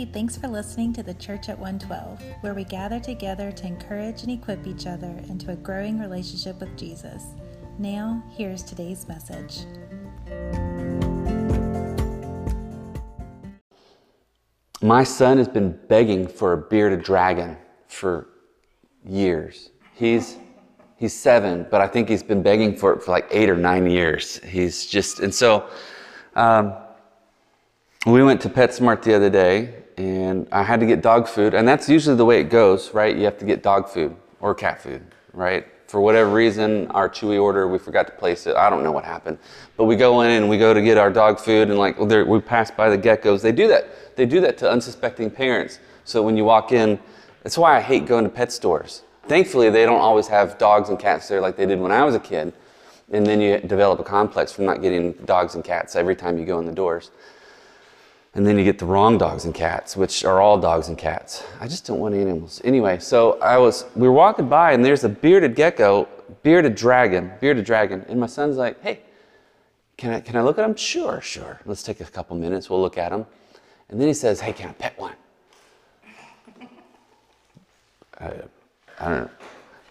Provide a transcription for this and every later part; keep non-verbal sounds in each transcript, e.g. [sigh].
Hey, thanks for listening to the Church at 112, where we gather together to encourage and equip each other into a growing relationship with Jesus. Now, here's today's message. My son has been begging for a bearded dragon for years. He's he's seven, but I think he's been begging for it for like eight or nine years. He's just and so um, we went to PetSmart the other day, and I had to get dog food, and that's usually the way it goes, right? You have to get dog food or cat food, right? For whatever reason, our Chewy order, we forgot to place it. I don't know what happened, but we go in and we go to get our dog food, and like we pass by the geckos. They do that. They do that to unsuspecting parents. So when you walk in, that's why I hate going to pet stores. Thankfully, they don't always have dogs and cats there like they did when I was a kid, and then you develop a complex from not getting dogs and cats every time you go in the doors. And then you get the wrong dogs and cats, which are all dogs and cats. I just don't want animals. Anyway, so I was, we were walking by and there's a bearded gecko, bearded dragon, bearded dragon. And my son's like, hey, can I, can I look at him? Sure, sure. Let's take a couple minutes. We'll look at him. And then he says, hey, can I pet one? I, I don't know.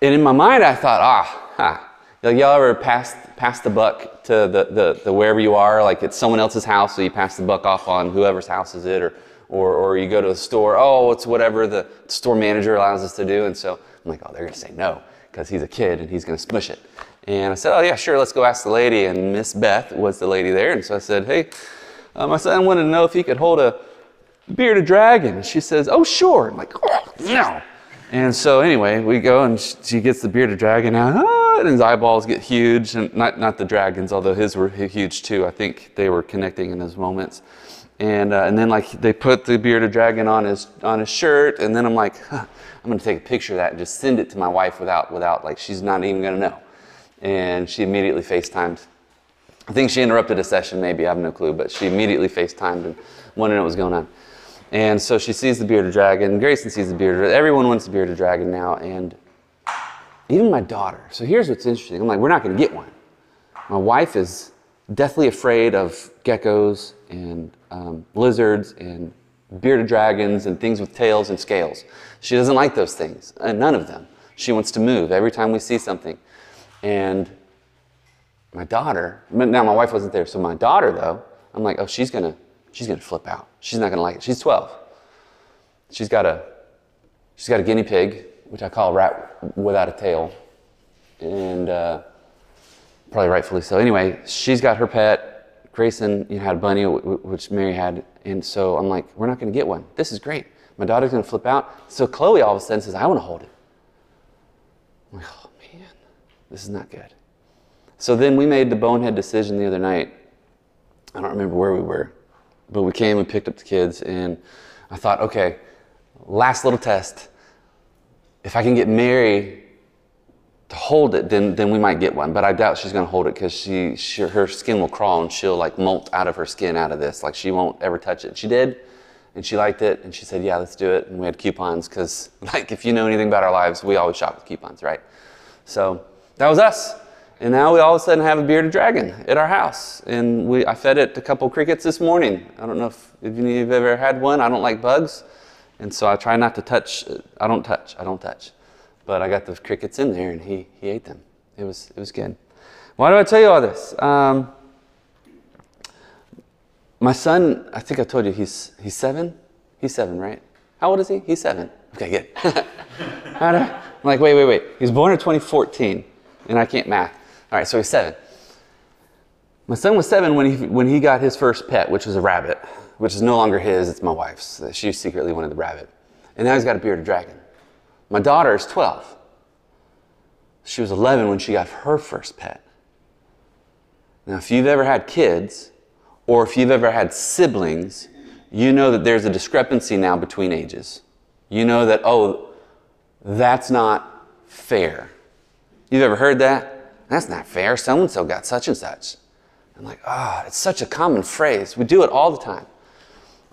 And in my mind, I thought, ah, ha, like y'all ever pass pass the buck to the, the, the wherever you are, like it's someone else's house, so you pass the buck off on whoever's house is it, or or or you go to the store, oh, it's whatever the store manager allows us to do, and so I'm like, oh, they're gonna say no because he's a kid and he's gonna smush it. And I said, oh yeah, sure, let's go ask the lady. And Miss Beth was the lady there, and so I said, hey, my son wanted to know if he could hold a bearded dragon. And she says, oh sure. I'm like, oh no. And so anyway, we go and she gets the bearded dragon out. Ah, and his eyeballs get huge, and not not the dragons, although his were huge too. I think they were connecting in those moments. And uh, and then like they put the bearded dragon on his on his shirt, and then I'm like, huh, I'm gonna take a picture of that and just send it to my wife without without like she's not even gonna know. And she immediately FaceTimed. I think she interrupted a session, maybe I have no clue, but she immediately FaceTimed and to know what was going on. And so she sees the bearded dragon. Grayson sees the bearded. Everyone wants the bearded dragon now, and even my daughter. So here's what's interesting. I'm like, we're not going to get one. My wife is deathly afraid of geckos and um, lizards and bearded dragons and things with tails and scales. She doesn't like those things, and none of them. She wants to move every time we see something. And my daughter, now my wife wasn't there, so my daughter though, I'm like, oh, she's gonna she's to flip out. She's not going to like it. She's 12. She's got a she's got a guinea pig, which I call a rat without a tail, and uh, probably rightfully so. Anyway, she's got her pet. Grayson you know, had a bunny, which Mary had, and so I'm like, we're not going to get one. This is great. My daughter's going to flip out. So Chloe all of a sudden says, I want to hold it. I'm like, oh man, this is not good. So then we made the bonehead decision the other night. I don't remember where we were but we came and picked up the kids, and I thought, okay, last little test. If I can get Mary to hold it, then then we might get one. But I doubt she's going to hold it because she, she her skin will crawl and she'll like molt out of her skin out of this. Like she won't ever touch it. She did, and she liked it, and she said, yeah, let's do it. And we had coupons because [laughs] like if you know anything about our lives, we always shop with coupons, right? So that was us. And now we all of a sudden have a bearded dragon at our house. And we, I fed it a couple crickets this morning. I don't know if, if any of you have ever had one. I don't like bugs. And so I try not to touch. I don't touch. I don't touch. But I got the crickets in there and he, he ate them. It was, it was good. Why do I tell you all this? Um, my son, I think I told you, he's, he's seven. He's seven, right? How old is he? He's seven. Okay, good. [laughs] I'm like, wait, wait, wait. He was born in 2014, and I can't math. All right, so he's seven. My son was seven when he, when he got his first pet, which was a rabbit, which is no longer his, it's my wife's. She secretly wanted the rabbit. And now he's got a bearded dragon. My daughter is 12. She was 11 when she got her first pet. Now, if you've ever had kids, or if you've ever had siblings, you know that there's a discrepancy now between ages. You know that, oh, that's not fair. You've ever heard that? That's not fair. So and so got such and such. I'm like, ah, oh, it's such a common phrase. We do it all the time.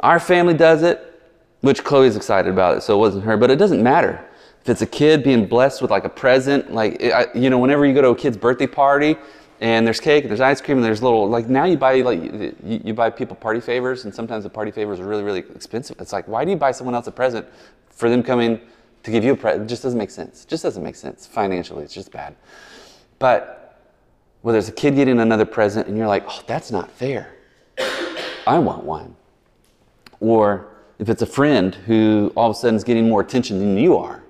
Our family does it, which Chloe's excited about it, so it wasn't her, but it doesn't matter. If it's a kid being blessed with like a present, like, I, you know, whenever you go to a kid's birthday party and there's cake and there's ice cream and there's little like now you buy like you, you buy people party favors and sometimes the party favors are really really expensive. It's like why do you buy someone else a present for them coming to give you a present it just doesn't make sense. It just doesn't make sense. Financially it's just bad. But well there's a kid getting another present and you're like oh that's not fair. I want one or if it's a friend who all of a sudden is getting more attention than you are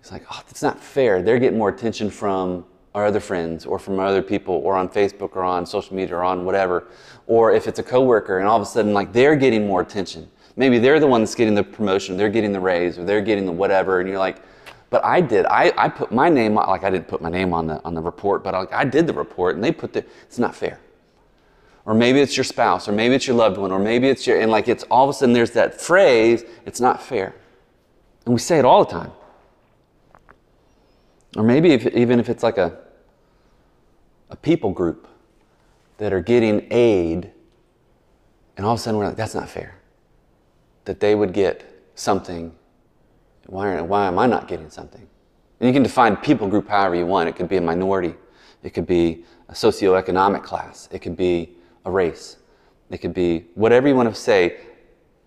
it's like oh that's not fair they're getting more attention from our other friends or from other people or on Facebook or on social media or on whatever. Or if it's a coworker and all of a sudden like they're getting more attention. Maybe they're the one that's getting the promotion, they're getting the raise, or they're getting the whatever, and you're like, but I did. I, I put my name like I didn't put my name on the on the report, but I, I did the report and they put the it's not fair. Or maybe it's your spouse, or maybe it's your loved one, or maybe it's your and like it's all of a sudden there's that phrase, it's not fair. And we say it all the time. Or maybe if, even if it's like a, a people group that are getting aid, and all of a sudden we're like, that's not fair. That they would get something. Why, why am I not getting something? And you can define people group however you want. It could be a minority, it could be a socioeconomic class, it could be a race, it could be whatever you want to say.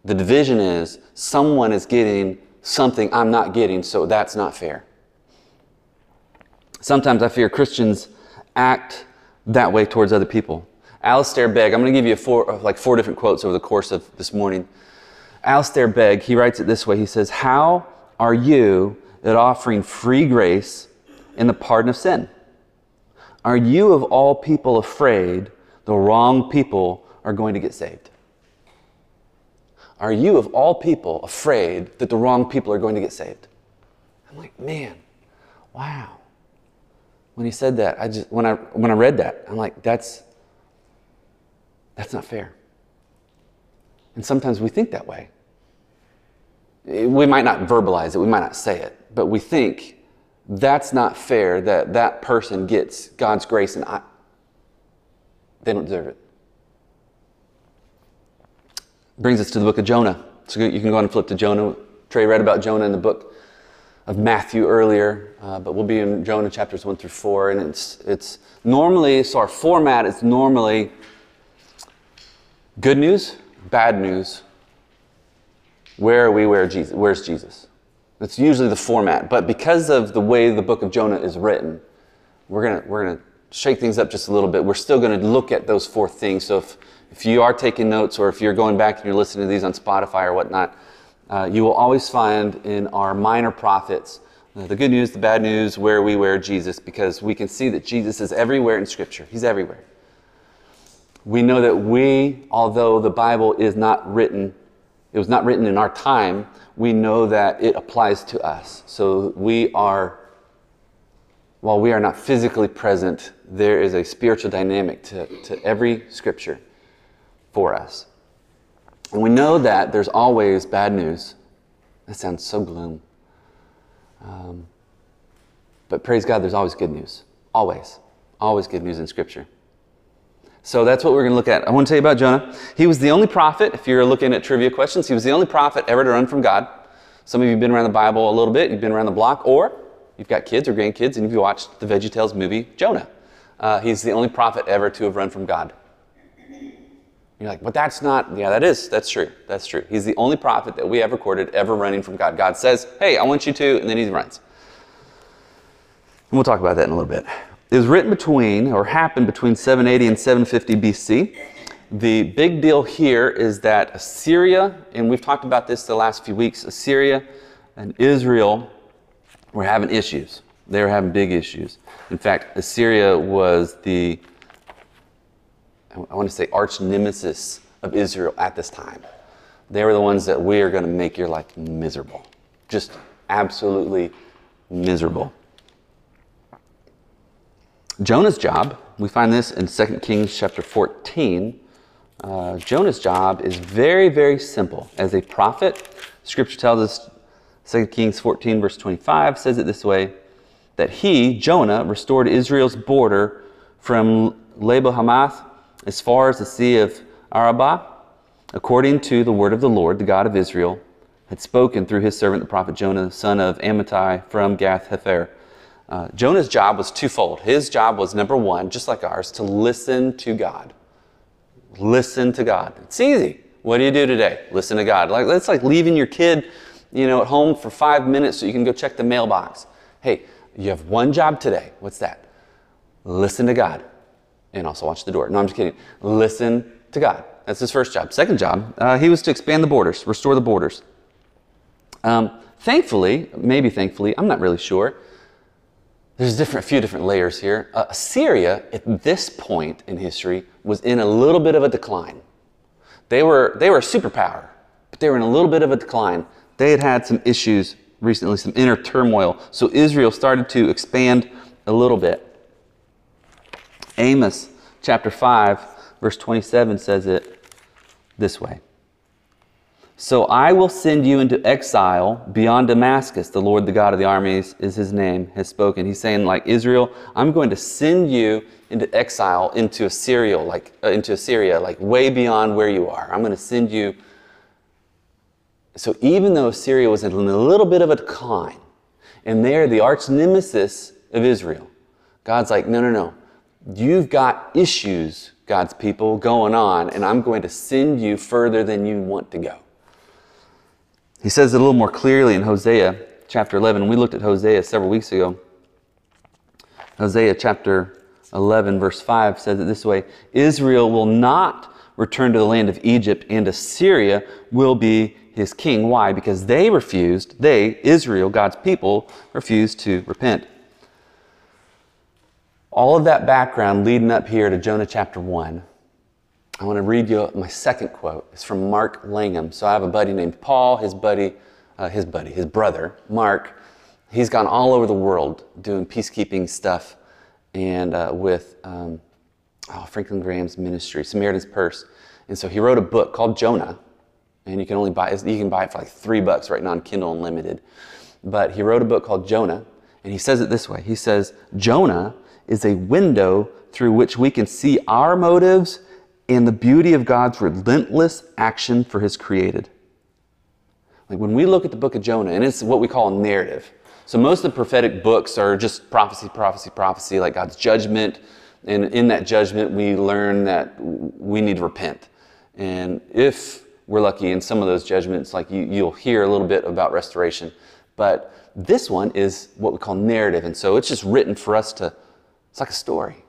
The division is someone is getting something I'm not getting, so that's not fair. Sometimes I fear Christians act that way towards other people. Alistair Begg, I'm going to give you four, uh, like four different quotes over the course of this morning. Alistair Begg, he writes it this way. He says, How are you at offering free grace in the pardon of sin? Are you of all people afraid the wrong people are going to get saved? Are you of all people afraid that the wrong people are going to get saved? I'm like, man, wow when he said that, I just when I when I read that, I'm like, that's that's not fair. And sometimes we think that way. We might not verbalize it, we might not say it, but we think that's not fair that that person gets God's grace and I they don't deserve it. Brings us to the book of Jonah. So you can go on and flip to Jonah. Trey read about Jonah in the book of Matthew earlier, uh, but we'll be in Jonah chapters 1 through 4. And it's, it's normally, so our format is normally good news, bad news. Where are we? Where Jesus? Where's Jesus? That's usually the format. But because of the way the book of Jonah is written, we're going to we're gonna shake things up just a little bit. We're still going to look at those four things. So if, if you are taking notes or if you're going back and you're listening to these on Spotify or whatnot, uh, you will always find in our minor prophets uh, the good news, the bad news, where we wear Jesus, because we can see that Jesus is everywhere in Scripture. He's everywhere. We know that we, although the Bible is not written, it was not written in our time, we know that it applies to us. So we are, while we are not physically present, there is a spiritual dynamic to, to every Scripture for us. And we know that there's always bad news. That sounds so gloom. Um, but praise God, there's always good news. Always. Always good news in Scripture. So that's what we're going to look at. I want to tell you about Jonah. He was the only prophet, if you're looking at trivia questions, he was the only prophet ever to run from God. Some of you have been around the Bible a little bit, you've been around the block, or you've got kids or grandkids and you've watched the VeggieTales movie Jonah. Uh, he's the only prophet ever to have run from God. You're like, but that's not, yeah, that is, that's true. That's true. He's the only prophet that we have recorded ever running from God. God says, hey, I want you to, and then he runs. And we'll talk about that in a little bit. It was written between, or happened between 780 and 750 BC. The big deal here is that Assyria, and we've talked about this the last few weeks, Assyria and Israel were having issues. They were having big issues. In fact, Assyria was the I want to say arch nemesis of Israel at this time. They were the ones that we are going to make your life miserable. Just absolutely miserable. Jonah's job, we find this in 2 Kings chapter 14. Uh, Jonah's job is very, very simple. As a prophet, scripture tells us, 2 Kings 14, verse 25, says it this way that he, Jonah, restored Israel's border from Lebo Hamath as far as the Sea of Arabah, according to the word of the Lord, the God of Israel, had spoken through his servant the prophet Jonah, son of Amittai, from Gath Hepher. Uh, Jonah's job was twofold. His job was number one, just like ours, to listen to God. Listen to God. It's easy. What do you do today? Listen to God. Like it's like leaving your kid, you know, at home for five minutes so you can go check the mailbox. Hey, you have one job today. What's that? Listen to God, and also watch the door. No, I'm just kidding. Listen to God. That's his first job. Second job, uh, he was to expand the borders, restore the borders. Um, thankfully, maybe thankfully, I'm not really sure. There's a few different layers here. Uh, Assyria, at this point in history, was in a little bit of a decline. They were, they were a superpower, but they were in a little bit of a decline. They had had some issues recently, some inner turmoil. So Israel started to expand a little bit. Amos chapter 5, verse 27 says it this way. So I will send you into exile beyond Damascus. The Lord, the God of the armies, is his name, has spoken. He's saying, like Israel, I'm going to send you into exile into Assyria, like uh, into Assyria, like way beyond where you are. I'm going to send you. So even though Assyria was in a little bit of a decline, and they're the arch nemesis of Israel, God's like, no, no, no. You've got issues, God's people, going on, and I'm going to send you further than you want to go. He says it a little more clearly in Hosea chapter 11. We looked at Hosea several weeks ago. Hosea chapter 11, verse 5 says it this way Israel will not return to the land of Egypt, and Assyria will be his king. Why? Because they refused, they, Israel, God's people, refused to repent. All of that background leading up here to Jonah chapter 1 I want to read you my second quote. It's from Mark Langham. So I have a buddy named Paul, his buddy, uh, his buddy, his brother, Mark. He's gone all over the world doing peacekeeping stuff and uh, with um, oh, Franklin Graham's ministry, Samaritan's Purse. And so he wrote a book called Jonah, and you can only buy you can buy it for like three bucks right now on Kindle Unlimited. But he wrote a book called Jonah, and he says it this way. He says, Jonah is a window through which we can see our motives and the beauty of God's relentless action for his created. Like when we look at the book of Jonah, and it's what we call a narrative. So most of the prophetic books are just prophecy, prophecy, prophecy, like God's judgment. And in that judgment, we learn that we need to repent. And if we're lucky in some of those judgments, like you, you'll hear a little bit about restoration. But this one is what we call narrative. And so it's just written for us to, it's like a story.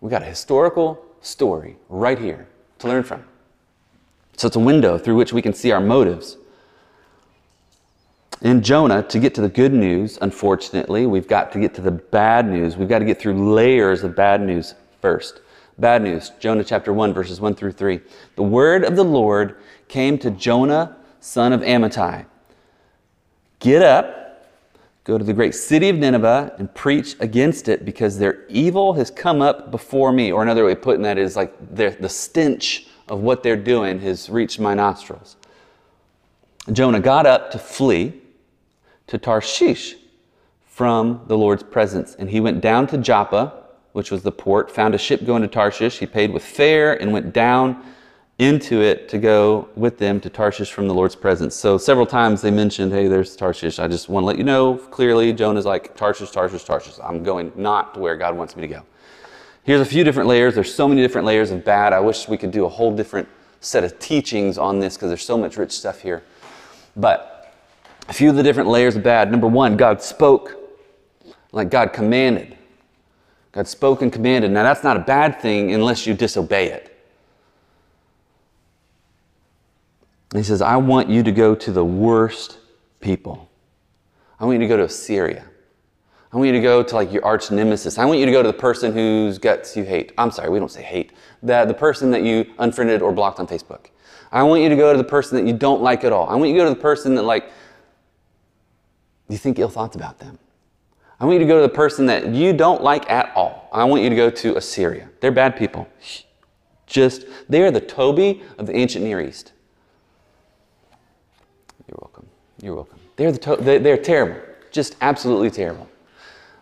We got a historical story right here to learn from. So it's a window through which we can see our motives. In Jonah, to get to the good news, unfortunately, we've got to get to the bad news. We've got to get through layers of bad news first. Bad news, Jonah chapter 1, verses 1 through 3. The word of the Lord came to Jonah, son of Amittai. Get up Go to the great city of Nineveh and preach against it because their evil has come up before me. Or another way of putting that is like the stench of what they're doing has reached my nostrils. Jonah got up to flee to Tarshish from the Lord's presence. And he went down to Joppa, which was the port, found a ship going to Tarshish. He paid with fare and went down into it to go with them to Tarshish from the Lord's presence. So several times they mentioned, hey, there's Tarshish. I just want to let you know clearly, Jonah's like, Tarshish, Tarshish, Tarshish. I'm going not to where God wants me to go. Here's a few different layers. There's so many different layers of bad. I wish we could do a whole different set of teachings on this because there's so much rich stuff here. But a few of the different layers of bad. Number one, God spoke like God commanded. God spoke and commanded. Now, that's not a bad thing unless you disobey it. he says, I want you to go to the worst people. I want you to go to Assyria. I want you to go to like your arch nemesis. I want you to go to the person whose guts you hate. I'm sorry, we don't say hate. The, the person that you unfriended or blocked on Facebook. I want you to go to the person that you don't like at all. I want you to go to the person that like you think ill thoughts about them. I want you to go to the person that you don't like at all. I want you to go to Assyria. They're bad people. Just, they are the Toby of the ancient Near East. You're welcome. You're welcome. They're, the to- they're terrible, just absolutely terrible.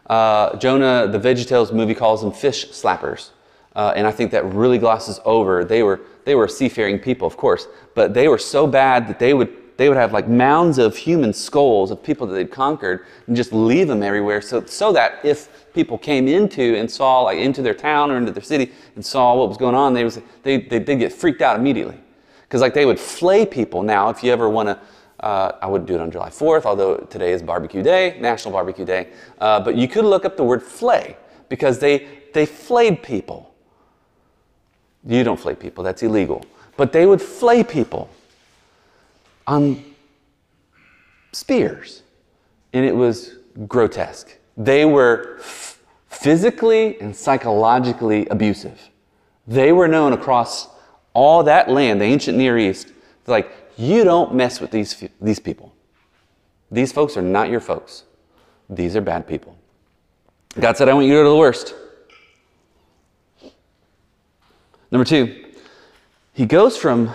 Uh, Jonah, the VeggieTales movie, calls them fish slappers. Uh, and I think that really glosses over. They were, they were seafaring people, of course, but they were so bad that they would they would have like mounds of human skulls of people that they'd conquered and just leave them everywhere so, so that if people came into and saw like into their town or into their city and saw what was going on, they, was, they, they, they'd get freaked out immediately. Because like they would flay people. Now, if you ever want to, uh, I wouldn't do it on July 4th, although today is barbecue day, National Barbecue Day. Uh, but you could look up the word flay because they, they flayed people. You don't flay people, that's illegal. But they would flay people on spears. And it was grotesque. They were physically and psychologically abusive. They were known across all that land, the ancient Near East, like, you don't mess with these, these people. These folks are not your folks. These are bad people. God said, I want you to go to the worst. Number two, he goes from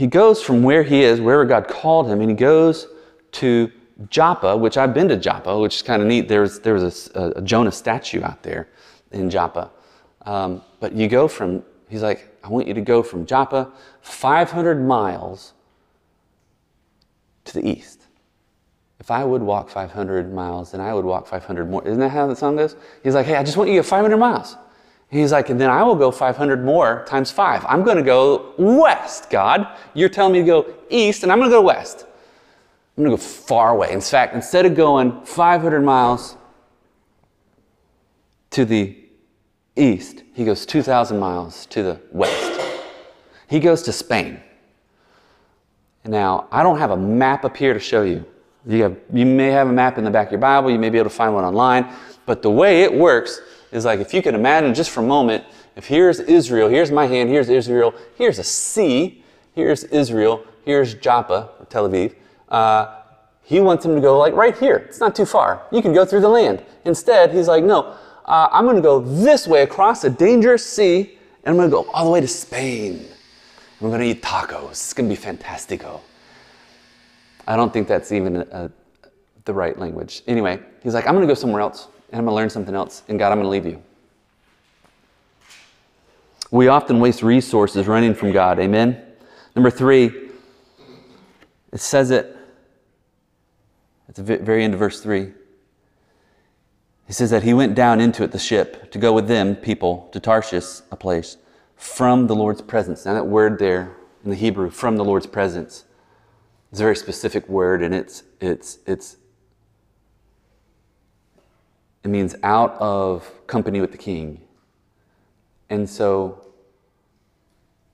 he goes from where he is, wherever God called him, and he goes to Joppa, which I've been to Joppa, which is kind of neat. There's there was a, a, Jonah statue out there in Joppa, um, but you go from he's like, I want you to go from Joppa 500 miles to the east. If I would walk 500 miles, then I would walk 500 more. Isn't that how the song goes? He's like, hey, I just want you to go 500 miles. He's like, and then I will go 500 more times five. I'm going to go west, God. You're telling me to go east, and I'm going to go west. I'm going to go far away. In fact, instead of going 500 miles to the east, he goes 2,000 miles to the west. He goes to Spain. Now, I don't have a map up here to show you. You, have, you may have a map in the back of your Bible, you may be able to find one online, but the way it works is like if you can imagine just for a moment, if here's Israel, here's my hand, here's Israel, here's a sea, here's Israel, here's Joppa, or Tel Aviv. Uh, he wants him to go like right here. It's not too far. You can go through the land. Instead, he's like, no, uh, I'm going to go this way across a dangerous sea, and I'm going to go all the way to Spain. I'm going to eat tacos. It's going to be fantastico. I don't think that's even a, a, the right language. Anyway, he's like, I'm going to go somewhere else and I'm going to learn something else. And God, I'm going to leave you. We often waste resources running from God. Amen? Number three, it says it at the very end of verse 3. He says that he went down into it, the ship, to go with them, people, to Tarshish, a place, from the Lord's presence. Now, that word there in the Hebrew, from the Lord's presence, is a very specific word, and it's, it's, it's it means out of company with the king. And so,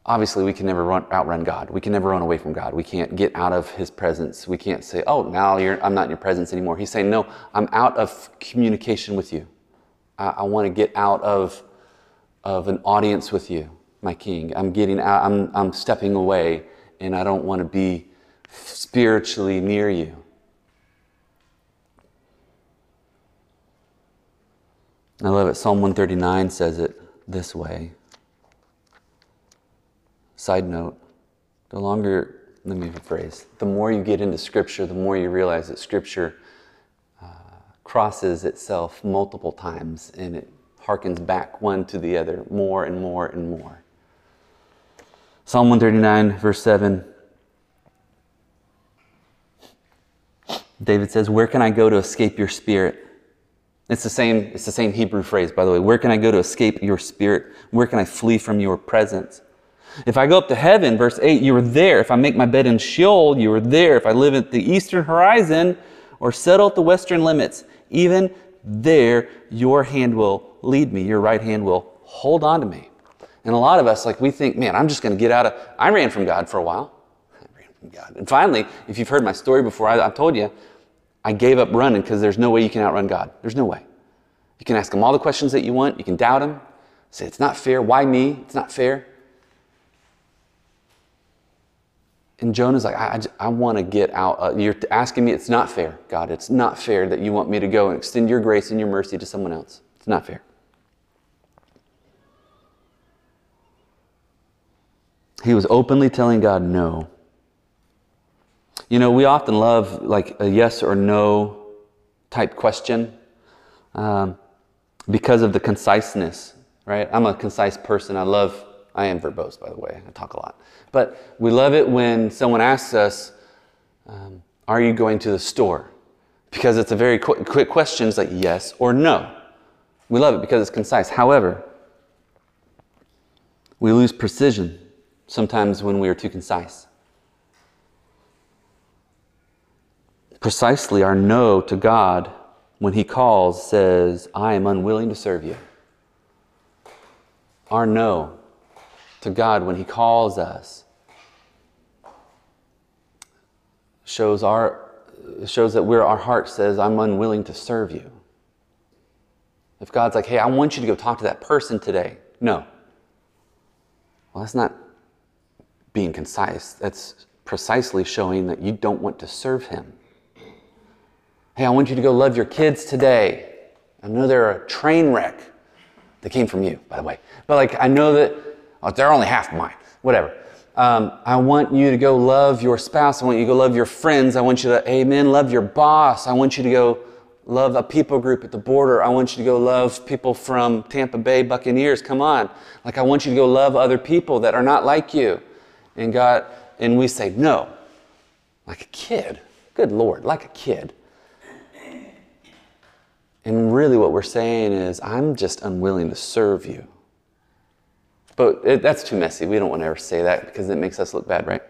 obviously, we can never run, outrun God. We can never run away from God. We can't get out of His presence. We can't say, oh, now I'm not in your presence anymore. He's saying, no, I'm out of communication with you. I, I want to get out of, of an audience with you, my king. I'm getting out, I'm, I'm stepping away, and I don't want to be spiritually near you. I love it. Psalm 139 says it this way. Side note, the longer, let me rephrase, the more you get into Scripture, the more you realize that Scripture uh, crosses itself multiple times and it harkens back one to the other more and more and more. Psalm 139, verse 7. David says, Where can I go to escape your spirit? It's the same, it's the same Hebrew phrase, by the way. Where can I go to escape your spirit? Where can I flee from your presence? If I go up to heaven, verse 8, you are there. If I make my bed in Sheol, you are there. If I live at the eastern horizon or settle at the western limits, even there your hand will lead me. Your right hand will hold on to me. And a lot of us, like, we think, man, I'm just going to get out of. I ran from God for a while. [laughs] I ran from God. And finally, if you've heard my story before, I, I've told you, I gave up running because there's no way you can outrun God. There's no way. You can ask him all the questions that you want. You can doubt him. Say, it's not fair. Why me? It's not fair. And Jonah's like, I, I, I want to get out. Uh, you're asking me, it's not fair, God. It's not fair that you want me to go and extend your grace and your mercy to someone else. It's not fair. He was openly telling God no. You know, we often love like a yes or no type question um, because of the conciseness, right? I'm a concise person. I love, I am verbose, by the way. I talk a lot. But we love it when someone asks us, um, Are you going to the store? Because it's a very quick, quick question. It's like yes or no. We love it because it's concise. However, we lose precision sometimes when we are too concise. Precisely, our no to God when He calls says, I am unwilling to serve you. Our no to God when He calls us shows, our, shows that where our heart says, I'm unwilling to serve you. If God's like, hey, I want you to go talk to that person today, no. Well, that's not being concise. That's precisely showing that you don't want to serve Him. Hey, I want you to go love your kids today. I know they're a train wreck. They came from you, by the way. But like, I know that oh, they're only half mine. Whatever. Um, I want you to go love your spouse. I want you to go love your friends. I want you to, amen, love your boss. I want you to go love a people group at the border. I want you to go love people from Tampa Bay Buccaneers. Come on. Like, I want you to go love other people that are not like you. And God, and we say, no. Like a kid. Good Lord, like a kid. And really, what we're saying is, I'm just unwilling to serve you. But it, that's too messy. We don't want to ever say that because it makes us look bad, right?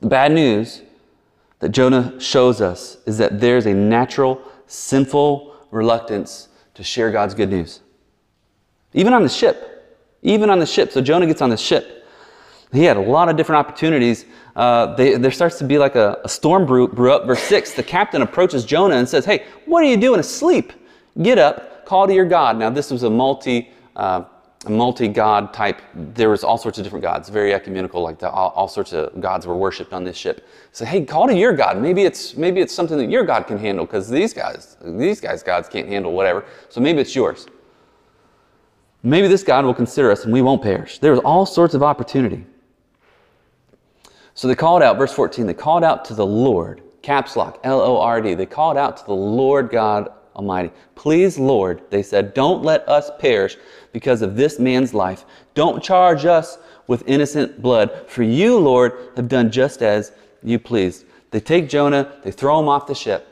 The bad news that Jonah shows us is that there's a natural, sinful reluctance to share God's good news. Even on the ship. Even on the ship. So Jonah gets on the ship. He had a lot of different opportunities. Uh, they, there starts to be like a, a storm brew, brew up. Verse 6 the captain approaches Jonah and says, Hey, what are you doing asleep? Get up, call to your God. Now, this was a multi. Uh, multi god type. There was all sorts of different gods, very ecumenical, like that. All, all, sorts of gods were worshipped on this ship. So hey, call to your God. Maybe it's maybe it's something that your God can handle because these guys, these guys' gods can't handle whatever. So maybe it's yours. Maybe this God will consider us and we won't perish. There was all sorts of opportunity. So they called out, verse 14, they called out to the Lord, caps lock, L O R D. They called out to the Lord God Almighty. Please, Lord, they said, don't let us perish because of this man's life. Don't charge us with innocent blood, for you, Lord, have done just as you pleased. They take Jonah, they throw him off the ship.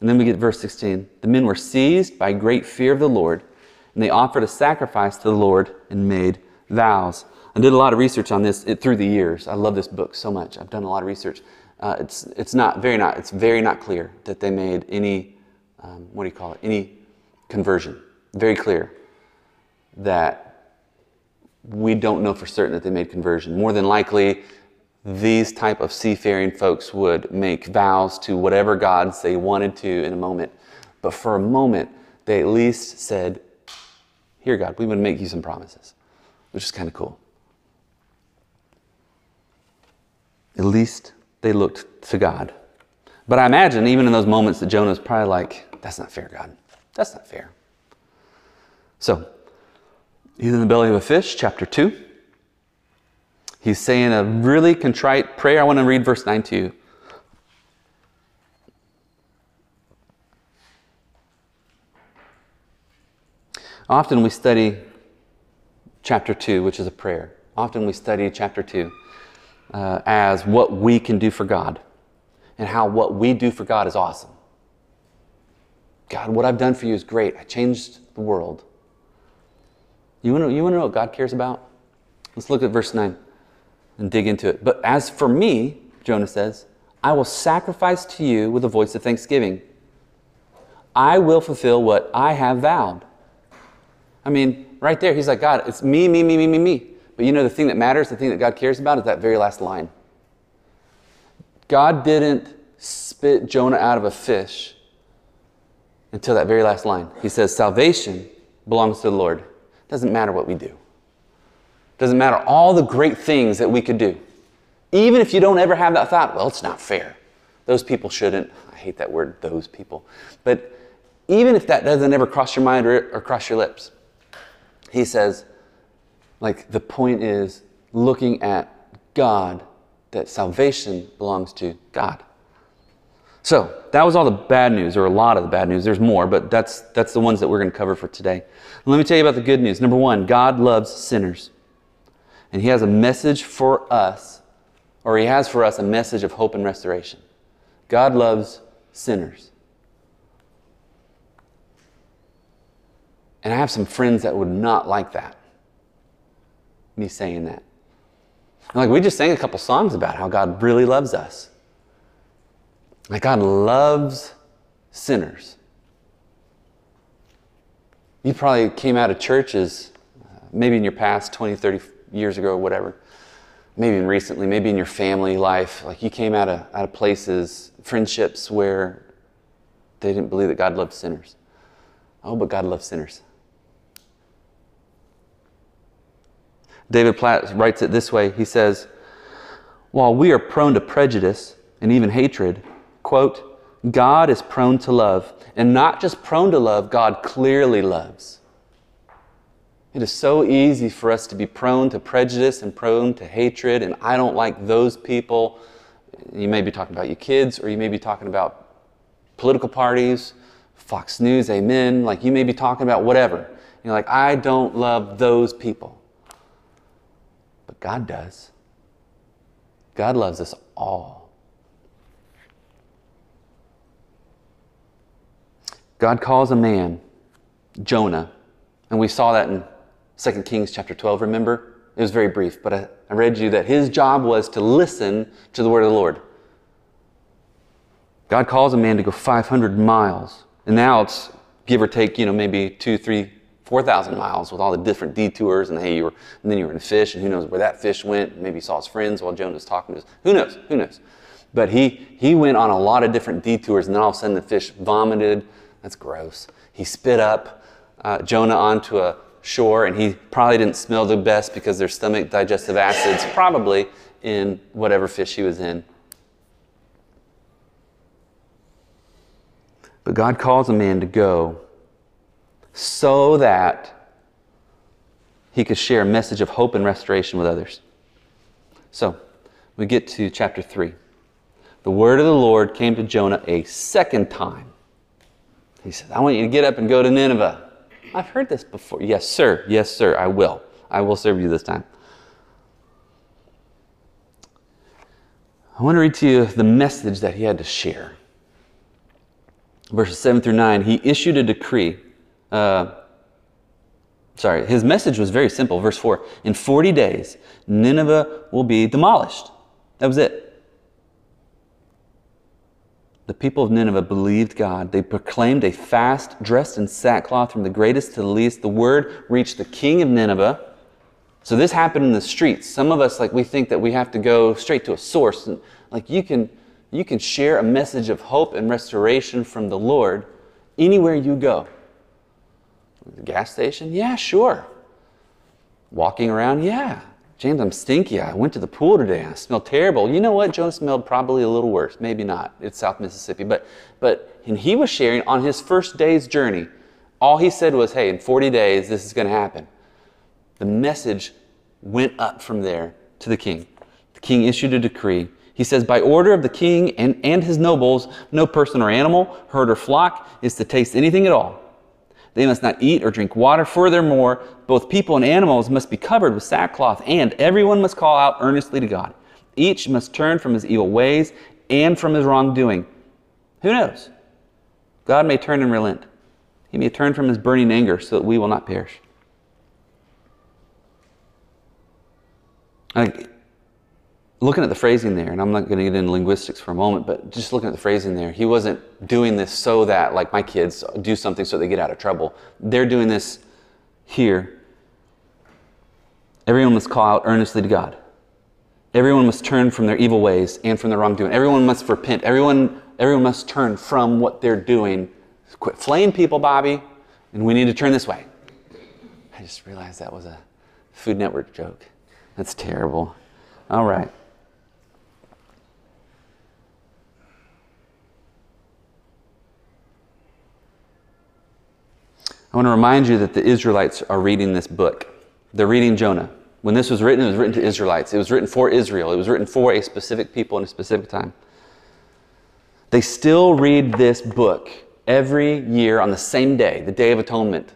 And then we get verse 16. The men were seized by great fear of the Lord, and they offered a sacrifice to the Lord and made vows. I did a lot of research on this through the years. I love this book so much. I've done a lot of research. Uh, it's, it's not very not it's very not clear that they made any um, what do you call it any conversion. Very clear that we don't know for certain that they made conversion. More than likely, these type of seafaring folks would make vows to whatever gods they wanted to in a moment. But for a moment, they at least said, Here, God, we would make you some promises, which is kind of cool. At least they looked to God. But I imagine, even in those moments, that Jonah's probably like, That's not fair, God. That's not fair. So, He's in the belly of a fish, chapter 2. He's saying a really contrite prayer. I want to read verse 9 to you. Often we study chapter 2, which is a prayer. Often we study chapter 2 uh, as what we can do for God and how what we do for God is awesome. God, what I've done for you is great. I changed the world. You want to you want to know what God cares about? Let's look at verse 9 and dig into it. But as for me, Jonah says, I will sacrifice to you with a voice of thanksgiving. I will fulfill what I have vowed. I mean, right there, he's like, God, it's me, me, me, me, me, me. But you know, the thing that matters, the thing that God cares about is that very last line. God didn't spit Jonah out of a fish until that very last line. He says, Salvation belongs to the Lord. Doesn't matter what we do. Doesn't matter all the great things that we could do. Even if you don't ever have that thought, well, it's not fair. Those people shouldn't. I hate that word, those people. But even if that doesn't ever cross your mind or, or cross your lips, he says, like, the point is looking at God, that salvation belongs to God. So that was all the bad news, or a lot of the bad news. There's more, but that's, that's the ones that we're going to cover for today. Let me tell you about the good news. Number one, God loves sinners. And He has a message for us or He has for us a message of hope and restoration. God loves sinners. And I have some friends that would not like that, me saying that. like, we just sang a couple songs about how God really loves us. Like, God loves sinners. You probably came out of churches, uh, maybe in your past 20, 30 years ago, whatever, maybe even recently, maybe in your family life. Like, you came out of, out of places, friendships where they didn't believe that God loved sinners. Oh, but God loves sinners. David Platt writes it this way He says, While we are prone to prejudice and even hatred, quote, God is prone to love. And not just prone to love, God clearly loves. It is so easy for us to be prone to prejudice and prone to hatred, and I don't like those people. You may be talking about your kids, or you may be talking about political parties, Fox News, amen. Like you may be talking about whatever. You're like, I don't love those people. But God does. God loves us all. God calls a man, Jonah, and we saw that in 2 Kings chapter 12, remember? It was very brief, but I, I read you that his job was to listen to the word of the Lord. God calls a man to go 500 miles, and now it's give or take, you know, maybe two, three, 4,000 miles with all the different detours, and hey, you were, and then you were in a fish, and who knows where that fish went. Maybe saw his friends while Jonah was talking to us. Who knows? Who knows? But he, he went on a lot of different detours, and then all of a sudden the fish vomited. That's gross. He spit up uh, Jonah onto a shore, and he probably didn't smell the best because there's stomach digestive acids probably in whatever fish he was in. But God calls a man to go so that he could share a message of hope and restoration with others. So, we get to chapter 3. The word of the Lord came to Jonah a second time. He said, I want you to get up and go to Nineveh. I've heard this before. Yes, sir. Yes, sir. I will. I will serve you this time. I want to read to you the message that he had to share. Verses 7 through 9. He issued a decree uh, sorry, his message was very simple. Verse 4 In 40 days, Nineveh will be demolished. That was it. The people of Nineveh believed God. They proclaimed a fast, dressed in sackcloth from the greatest to the least. The word reached the king of Nineveh. So this happened in the streets. Some of us, like, we think that we have to go straight to a source. And, like, you can, you can share a message of hope and restoration from the Lord anywhere you go. The gas station? Yeah, sure. Walking around? Yeah. James, I'm stinky. I went to the pool today. I smell terrible. You know what? Jonah smelled probably a little worse. Maybe not. It's South Mississippi. But, but and he was sharing on his first day's journey. All he said was, hey, in 40 days, this is going to happen. The message went up from there to the king. The king issued a decree. He says, By order of the king and, and his nobles, no person or animal, herd or flock is to taste anything at all they must not eat or drink water. Furthermore, both people and animals must be covered with sackcloth, and everyone must call out earnestly to God. Each must turn from his evil ways and from his wrongdoing. Who knows? God may turn and relent. He may turn from his burning anger so that we will not perish. Looking at the phrasing there, and I'm not going to get into linguistics for a moment, but just looking at the phrasing there, he wasn't doing this so that, like my kids, do something so they get out of trouble. They're doing this here. Everyone must call out earnestly to God. Everyone must turn from their evil ways and from their wrongdoing. Everyone must repent. Everyone, everyone must turn from what they're doing. Quit flaying people, Bobby, and we need to turn this way. I just realized that was a Food Network joke. That's terrible. All right. I want to remind you that the Israelites are reading this book. They're reading Jonah. When this was written, it was written to Israelites. It was written for Israel. It was written for a specific people in a specific time. They still read this book every year on the same day, the Day of Atonement,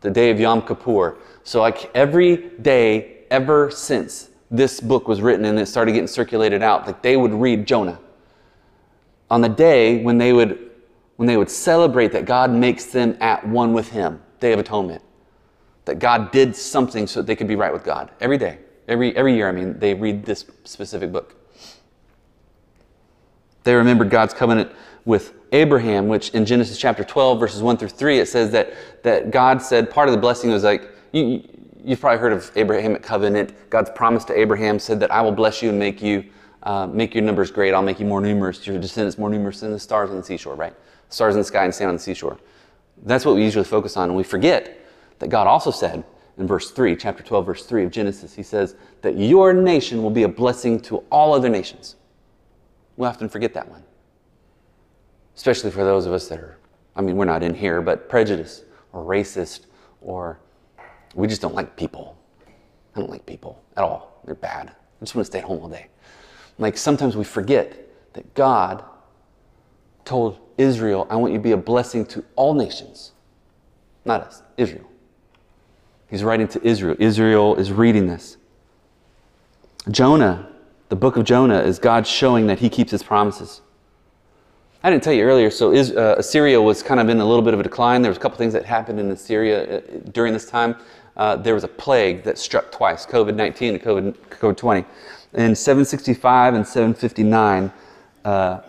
the day of Yom Kippur. So, like every day ever since this book was written and it started getting circulated out, like they would read Jonah. On the day when they would when they would celebrate that God makes them at one with him, Day of Atonement. That God did something so that they could be right with God. Every day. Every every year, I mean, they read this specific book. They remembered God's covenant with Abraham, which in Genesis chapter 12, verses 1 through 3, it says that, that God said part of the blessing was like, you, you've probably heard of Abrahamic covenant. God's promise to Abraham said that I will bless you and make you, uh, make your numbers great. I'll make you more numerous, your descendants more numerous than the stars on the seashore, right? Stars in the sky and sand on the seashore. That's what we usually focus on, and we forget that God also said in verse 3, chapter 12, verse 3 of Genesis, He says that your nation will be a blessing to all other nations. We often forget that one especially for those of us that are, I mean, we're not in here, but prejudiced or racist or we just don't like people. I don't like people at all. They're bad. I just want to stay at home all day. Like sometimes we forget that God told Israel, I want you to be a blessing to all nations. Not us, Israel. He's writing to Israel. Israel is reading this. Jonah, the book of Jonah, is God showing that he keeps his promises. I didn't tell you earlier, so is, uh, Assyria was kind of in a little bit of a decline. There was a couple things that happened in Assyria uh, during this time. Uh, there was a plague that struck twice, COVID-19 and COVID, COVID-20. In 765 and 759 uh,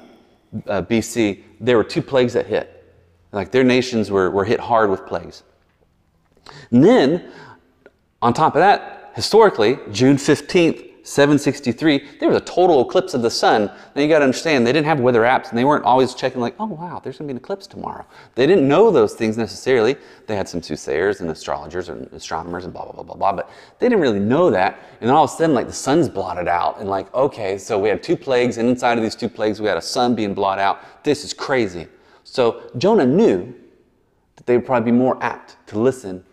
uh BC, there were two plagues that hit. Like their nations were, were hit hard with plagues. And then, on top of that, historically, June 15th, 763, there was a total eclipse of the sun. Now you got to understand, they didn't have weather apps and they weren't always checking, like, oh wow, there's going to be an eclipse tomorrow. They didn't know those things necessarily. They had some soothsayers and astrologers and astronomers and blah, blah, blah, blah, blah, but they didn't really know that. And all of a sudden, like, the sun's blotted out. And, like, okay, so we had two plagues, and inside of these two plagues, we had a sun being blotted out. This is crazy. So Jonah knew that they would probably be more apt to listen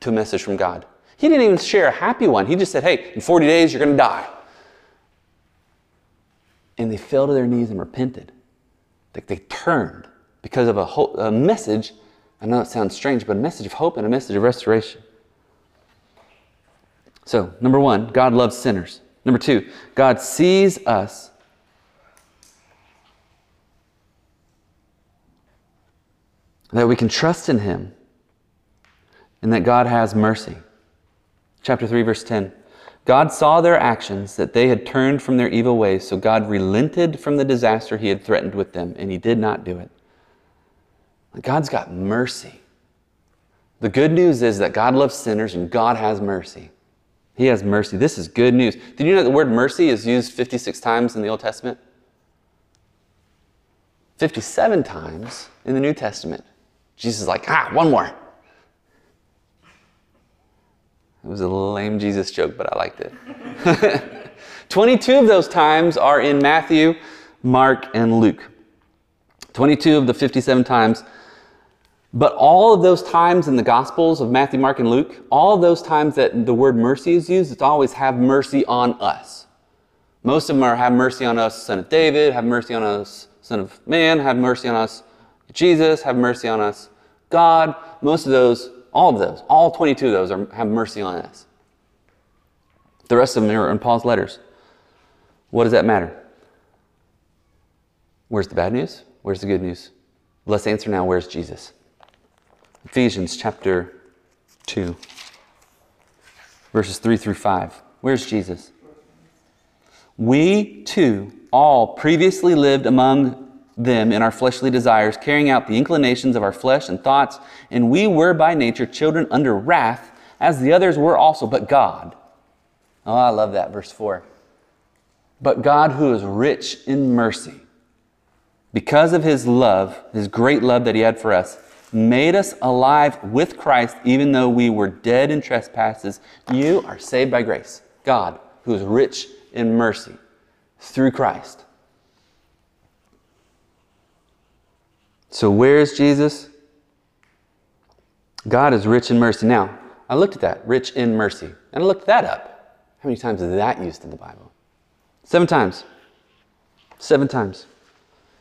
to a message from God. He didn't even share a happy one. He just said, hey, in 40 days, you're going to die. And they fell to their knees and repented. Like they turned because of a, a message. I know it sounds strange, but a message of hope and a message of restoration. So, number one, God loves sinners. Number two, God sees us that we can trust in Him and that God has mercy. Chapter 3, verse 10. God saw their actions, that they had turned from their evil ways, so God relented from the disaster he had threatened with them, and he did not do it. God's got mercy. The good news is that God loves sinners and God has mercy. He has mercy. This is good news. Did you know the word mercy is used 56 times in the Old Testament? 57 times in the New Testament. Jesus is like, ah, one more. It was a lame Jesus joke, but I liked it. [laughs] 22 of those times are in Matthew, Mark, and Luke. 22 of the 57 times. But all of those times in the Gospels of Matthew, Mark, and Luke, all of those times that the word mercy is used, it's always have mercy on us. Most of them are have mercy on us, son of David, have mercy on us, son of man, have mercy on us, Jesus, have mercy on us, God. Most of those all of those, all 22 of those are, have mercy on us. The rest of them are in Paul's letters. What does that matter? Where's the bad news? Where's the good news? Let's answer now where's Jesus? Ephesians chapter 2, verses 3 through 5. Where's Jesus? We too all previously lived among them in our fleshly desires, carrying out the inclinations of our flesh and thoughts, and we were by nature children under wrath, as the others were also, but God. Oh, I love that, verse 4. But God, who is rich in mercy, because of his love, his great love that he had for us, made us alive with Christ, even though we were dead in trespasses. You are saved by grace. God, who is rich in mercy, through Christ. So, where is Jesus? God is rich in mercy. Now, I looked at that, rich in mercy, and I looked that up. How many times is that used in the Bible? Seven times. Seven times.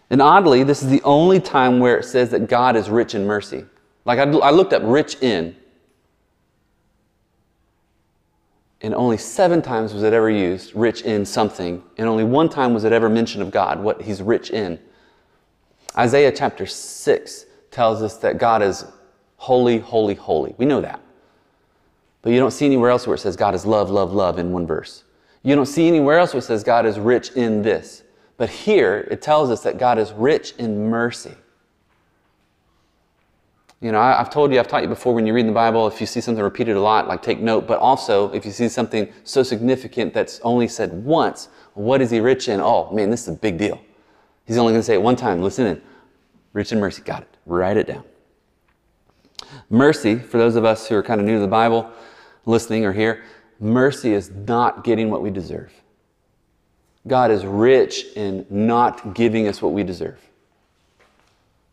And oddly, this is the only time where it says that God is rich in mercy. Like I, I looked up rich in. And only seven times was it ever used, rich in something. And only one time was it ever mentioned of God, what he's rich in. Isaiah chapter 6 tells us that God is holy, holy, holy. We know that. But you don't see anywhere else where it says God is love, love, love in one verse. You don't see anywhere else where it says God is rich in this. But here it tells us that God is rich in mercy. You know, I, have told you, I've taught you before when you read the Bible, if you see something repeated a lot, like take note, but also if you see something so significant that's only said once, what is he rich in? Oh, man, this is a big deal. He's only going to say it one time. Listen in. Rich in mercy. Got it. Write it down. Mercy, for those of us who are kind of new to the Bible, listening or here, mercy is not getting what we deserve. God is rich in not giving us what we deserve.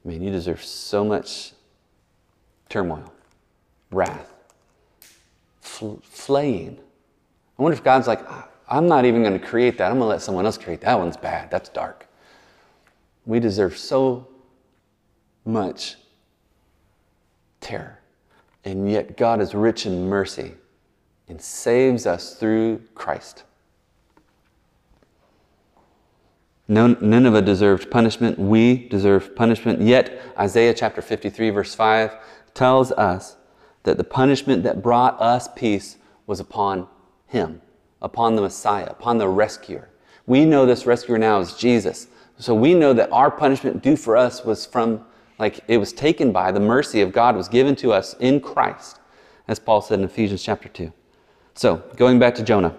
I mean, you deserve so much turmoil, wrath, fl- flaying. I wonder if God's like, I'm not even going to create that. I'm going to let someone else create that. that one's bad. That's dark. We deserve so much terror. And yet, God is rich in mercy and saves us through Christ. Nineveh deserved punishment. We deserve punishment. Yet, Isaiah chapter 53, verse 5 tells us that the punishment that brought us peace was upon him, upon the Messiah, upon the rescuer. We know this rescuer now is Jesus. So we know that our punishment due for us was from, like, it was taken by the mercy of God was given to us in Christ, as Paul said in Ephesians chapter 2. So, going back to Jonah.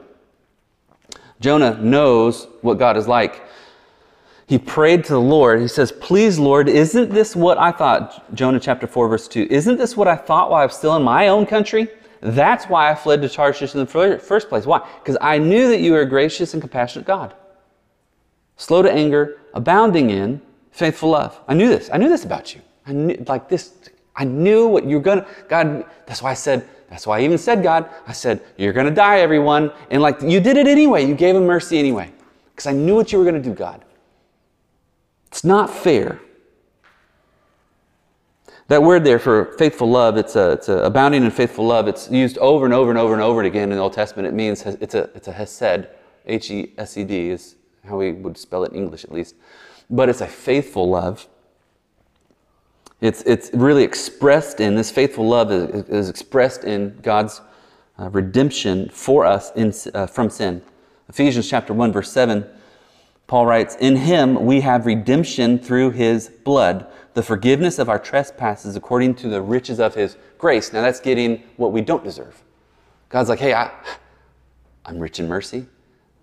Jonah knows what God is like he prayed to the Lord. He says, Please, Lord, isn't this what I thought? Jonah chapter 4, verse 2. Isn't this what I thought while I was still in my own country? That's why I fled to Tarshish in the first place. Why? Because I knew that you were a gracious and compassionate God, slow to anger, abounding in faithful love. I knew this. I knew this about you. I knew, like this, I knew what you were gonna, God, that's why I said, that's why I even said, God, I said, you're gonna die, everyone. And like, you did it anyway. You gave him mercy anyway. Because I knew what you were gonna do, God. It's not fair. That word there for faithful love, it's, a, it's a abounding in faithful love. It's used over and over and over and over again in the Old Testament. It means it's a, it's a hesed, H E S E D is how we would spell it in English at least. But it's a faithful love. It's, it's really expressed in, this faithful love is, is expressed in God's uh, redemption for us in, uh, from sin. Ephesians chapter 1, verse 7 Paul writes, In him we have redemption through his blood, the forgiveness of our trespasses according to the riches of his grace. Now that's getting what we don't deserve. God's like, hey, I, I'm rich in mercy,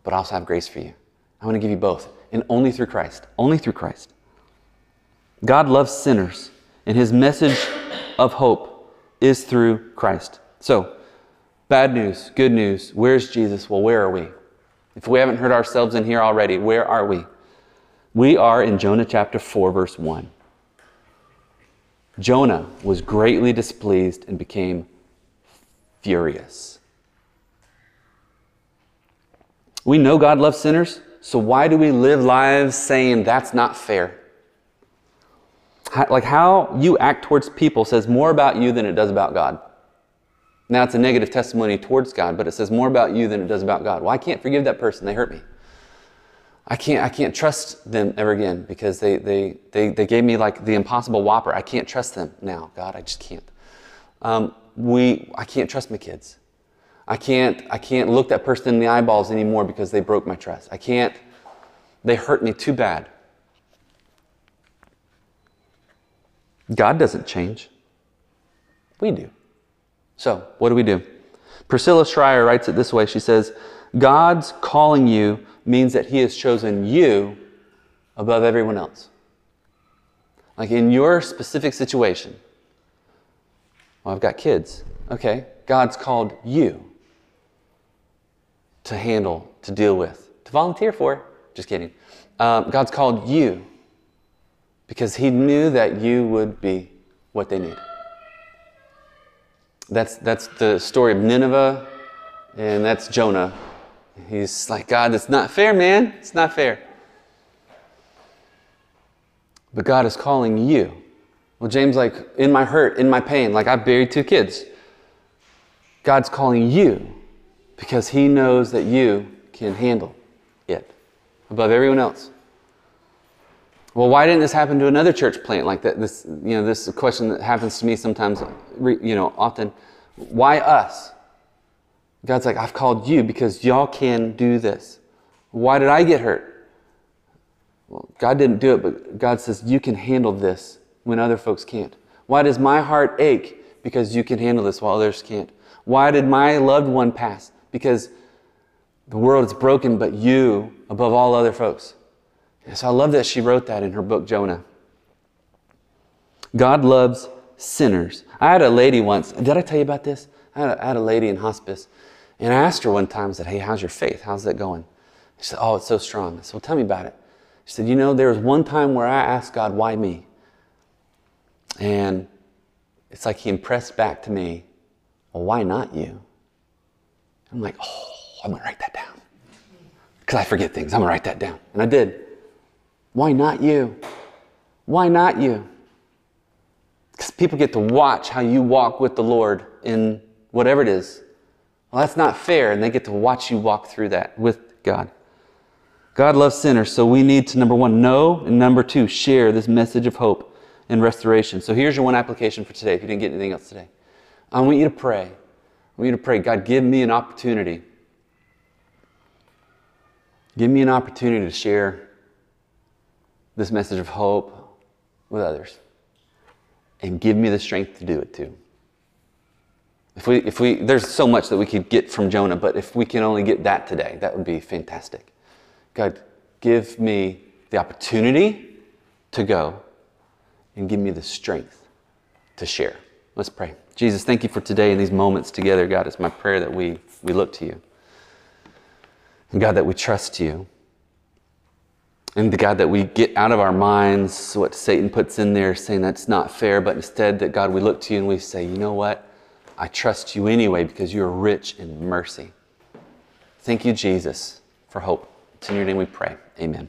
but I also have grace for you. I want to give you both, and only through Christ. Only through Christ. God loves sinners, and his message of hope is through Christ. So, bad news, good news. Where's Jesus? Well, where are we? If we haven't heard ourselves in here already, where are we? We are in Jonah chapter 4, verse 1. Jonah was greatly displeased and became furious. We know God loves sinners, so why do we live lives saying that's not fair? like how you act towards people says more about you than it does about God. Now it's a negative testimony towards God, but it says more about you than it does about God. Well, I can't forgive that person. They hurt me. I can't, I can't trust them ever again because they, they, they, they gave me like the impossible whopper. I can't trust them now. God, I just can't. Um, we, I can't trust my kids. I can't, I can't look that person in the eyeballs anymore because they broke my trust. I can't, they hurt me too bad. God doesn't change. We do. So, what do we do? Priscilla Shirer writes it this way She says, God's calling you means that He has chosen you above everyone else. Like in your specific situation, well, I've got kids. Okay, God's called you to handle, to deal with, to volunteer for. Just kidding. Um, God's called you because He knew that you would be what they need. That's, that's the story of Nineveh, and that's Jonah. He's like, God, it's not fair, man. It's not fair. But God is calling you. Well, James, like, in my hurt, in my pain, like I buried two kids. God's calling you Because he knows that you can handle it above everyone else. Well, why didn't this happen to another church plant like that? This, you know, this question that happens to me sometimes, you know, often. Why us? God's like, I've called you because y'all can do this. Why did I get hurt? Well, God didn't do it, but God says, you can handle this when other folks can't. Why does my heart ache? Because you can handle this while others can't. Why did my loved one pass? Because the world is broken, but you above all other folks. So I love that she wrote that in her book, Jonah. God loves sinners. I had a lady once, did I tell you about this? I had a, I had a lady in hospice, and I asked her one time, I said, Hey, how's your faith? How's that going? She said, Oh, it's so strong. I said, Well, tell me about it. She said, You know, there was one time where I asked God, Why me? And it's like He impressed back to me, Well, why not you? I'm like, Oh, I'm to write that down. Because I forget things. I'm to write that down. And I did. Why not you? Why not you? Because people get to watch how you walk with the Lord in whatever it is. Well, that's not fair, and they get to watch you walk through that with God. God loves sinners, so we need to, number one, know, and number two, share this message of hope and restoration. So here's your one application for today if you didn't get anything else today. I want you to pray. Want you to pray, God, give me an opportunity. Give me an opportunity to share this message of hope with others. And give me the strength to do it too. If we, if we, there's so much that we could get from Jonah, but if we can only get that today, that would be fantastic. God, give me the opportunity to go and give me the strength to share. Let's pray. Jesus, thank you for today and these moments together, God. It's my prayer that we, we look to you. And God, that we trust you. And the God, that we get out of our minds what Satan puts in there saying that's not fair, but instead that God, we look to you and we say, you know what? I trust you anyway because you are rich in mercy. Thank you, Jesus, for hope. It's in your name we pray. Amen.